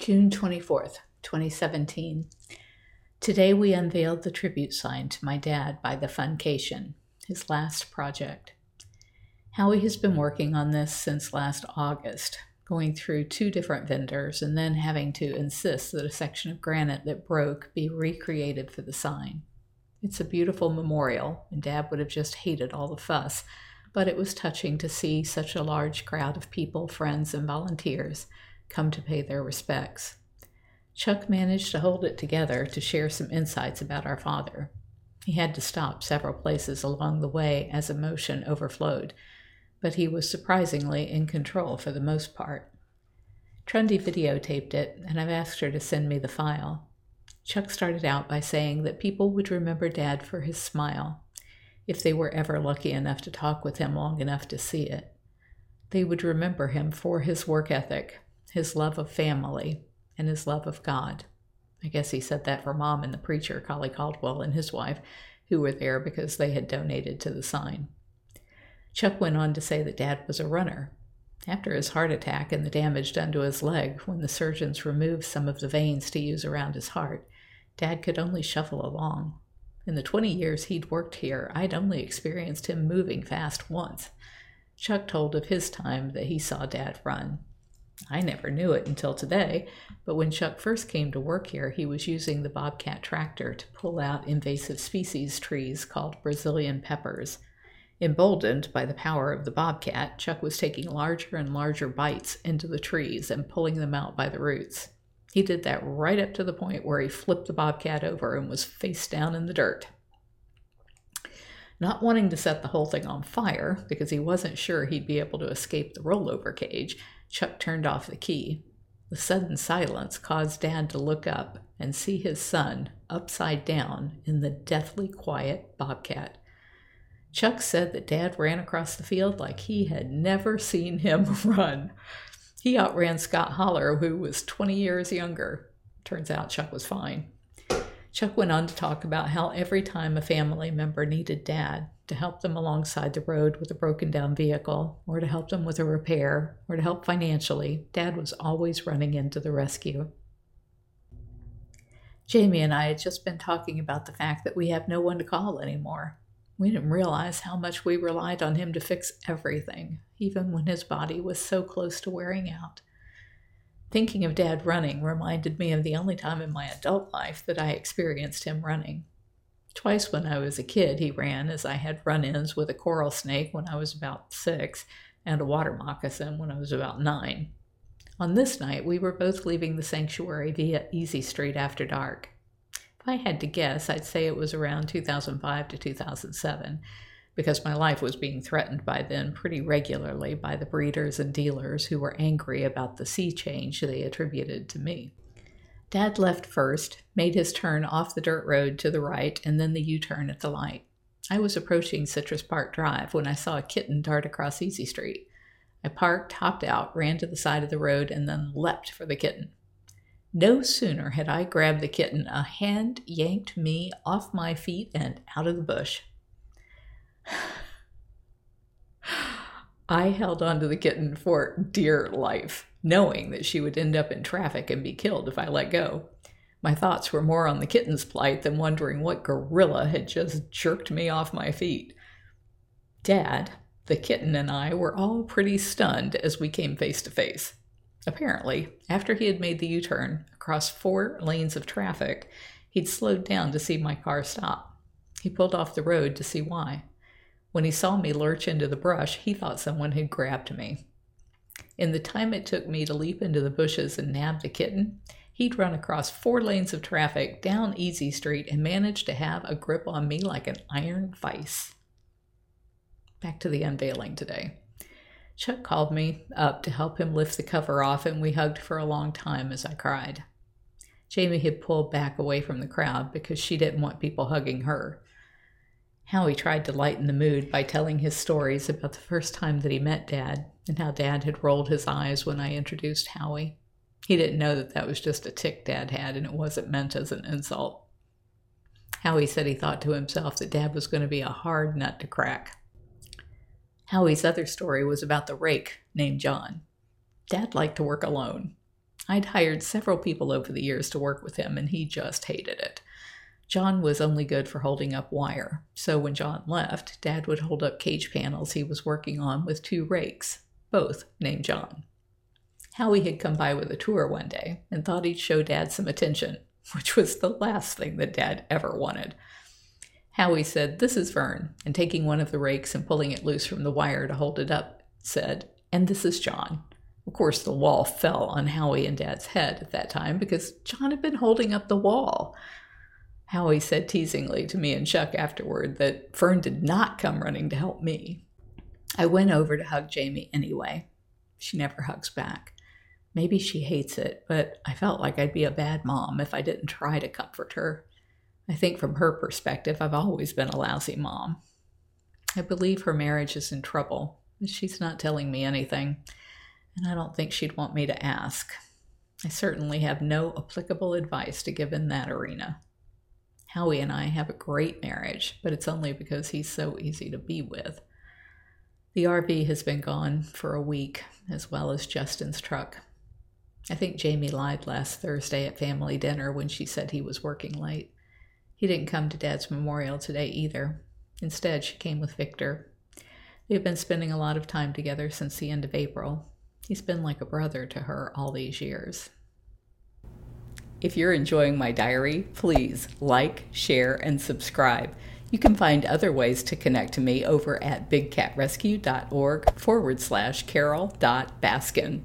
June 24th, 2017. Today we unveiled the tribute sign to my dad by the Funcation, his last project. Howie has been working on this since last August, going through two different vendors and then having to insist that a section of granite that broke be recreated for the sign. It's a beautiful memorial, and Dad would have just hated all the fuss, but it was touching to see such a large crowd of people, friends, and volunteers come to pay their respects. Chuck managed to hold it together to share some insights about our father. He had to stop several places along the way as emotion overflowed, but he was surprisingly in control for the most part. Trundy videotaped it, and I've asked her to send me the file. Chuck started out by saying that people would remember Dad for his smile, if they were ever lucky enough to talk with him long enough to see it. They would remember him for his work ethic, his love of family, and his love of God. I guess he said that for Mom and the preacher, Collie Caldwell, and his wife, who were there because they had donated to the sign. Chuck went on to say that Dad was a runner. After his heart attack and the damage done to his leg when the surgeons removed some of the veins to use around his heart, Dad could only shuffle along. In the 20 years he'd worked here, I'd only experienced him moving fast once. Chuck told of his time that he saw Dad run. I never knew it until today, but when Chuck first came to work here, he was using the Bobcat tractor to pull out invasive species trees called Brazilian peppers. Emboldened by the power of the Bobcat, Chuck was taking larger and larger bites into the trees and pulling them out by the roots. He did that right up to the point where he flipped the Bobcat over and was face down in the dirt. Not wanting to set the whole thing on fire, because he wasn't sure he'd be able to escape the rollover cage, Chuck turned off the key. The sudden silence caused Dad to look up and see his son upside down in the deathly quiet bobcat. Chuck said that Dad ran across the field like he had never seen him run. He outran Scott Holler, who was 20 years younger. Turns out Chuck was fine. Chuck went on to talk about how every time a family member needed Dad, to help them alongside the road with a broken down vehicle, or to help them with a repair, or to help financially, Dad was always running into the rescue. Jamie and I had just been talking about the fact that we have no one to call anymore. We didn't realize how much we relied on him to fix everything, even when his body was so close to wearing out. Thinking of Dad running reminded me of the only time in my adult life that I experienced him running. Twice when I was a kid, he ran as I had run ins with a coral snake when I was about six and a water moccasin when I was about nine. On this night, we were both leaving the sanctuary via Easy Street after dark. If I had to guess, I'd say it was around 2005 to 2007, because my life was being threatened by then pretty regularly by the breeders and dealers who were angry about the sea change they attributed to me. Dad left first, made his turn off the dirt road to the right, and then the U turn at the light. I was approaching Citrus Park Drive when I saw a kitten dart across Easy Street. I parked, hopped out, ran to the side of the road, and then leapt for the kitten. No sooner had I grabbed the kitten, a hand yanked me off my feet and out of the bush. I held onto the kitten for dear life knowing that she would end up in traffic and be killed if I let go. My thoughts were more on the kitten's plight than wondering what gorilla had just jerked me off my feet. Dad, the kitten, and I were all pretty stunned as we came face to face. Apparently, after he had made the U turn across four lanes of traffic, he'd slowed down to see my car stop. He pulled off the road to see why. When he saw me lurch into the brush, he thought someone had grabbed me. In the time it took me to leap into the bushes and nab the kitten, he'd run across four lanes of traffic down Easy Street and managed to have a grip on me like an iron vice. Back to the unveiling today. Chuck called me up to help him lift the cover off, and we hugged for a long time as I cried. Jamie had pulled back away from the crowd because she didn't want people hugging her. Howie tried to lighten the mood by telling his stories about the first time that he met Dad and how Dad had rolled his eyes when I introduced Howie. He didn't know that that was just a tick Dad had and it wasn't meant as an insult. Howie said he thought to himself that Dad was going to be a hard nut to crack. Howie's other story was about the rake named John. Dad liked to work alone. I'd hired several people over the years to work with him, and he just hated it. John was only good for holding up wire, so when John left, Dad would hold up cage panels he was working on with two rakes, both named John. Howie had come by with a tour one day and thought he'd show Dad some attention, which was the last thing that Dad ever wanted. Howie said, This is Vern, and taking one of the rakes and pulling it loose from the wire to hold it up, said, And this is John. Of course, the wall fell on Howie and Dad's head at that time because John had been holding up the wall. Howie said teasingly to me and Chuck afterward that Vern did not come running to help me. I went over to hug Jamie anyway. She never hugs back. Maybe she hates it, but I felt like I'd be a bad mom if I didn't try to comfort her. I think from her perspective, I've always been a lousy mom. I believe her marriage is in trouble, she's not telling me anything, and I don't think she'd want me to ask. I certainly have no applicable advice to give in that arena. Howie and I have a great marriage, but it's only because he's so easy to be with. The RV has been gone for a week, as well as Justin's truck. I think Jamie lied last Thursday at family dinner when she said he was working late. He didn't come to Dad's memorial today either. Instead, she came with Victor. They've been spending a lot of time together since the end of April. He's been like a brother to her all these years. If you're enjoying my diary, please like, share, and subscribe. You can find other ways to connect to me over at bigcatrescue.org forward slash carol.baskin.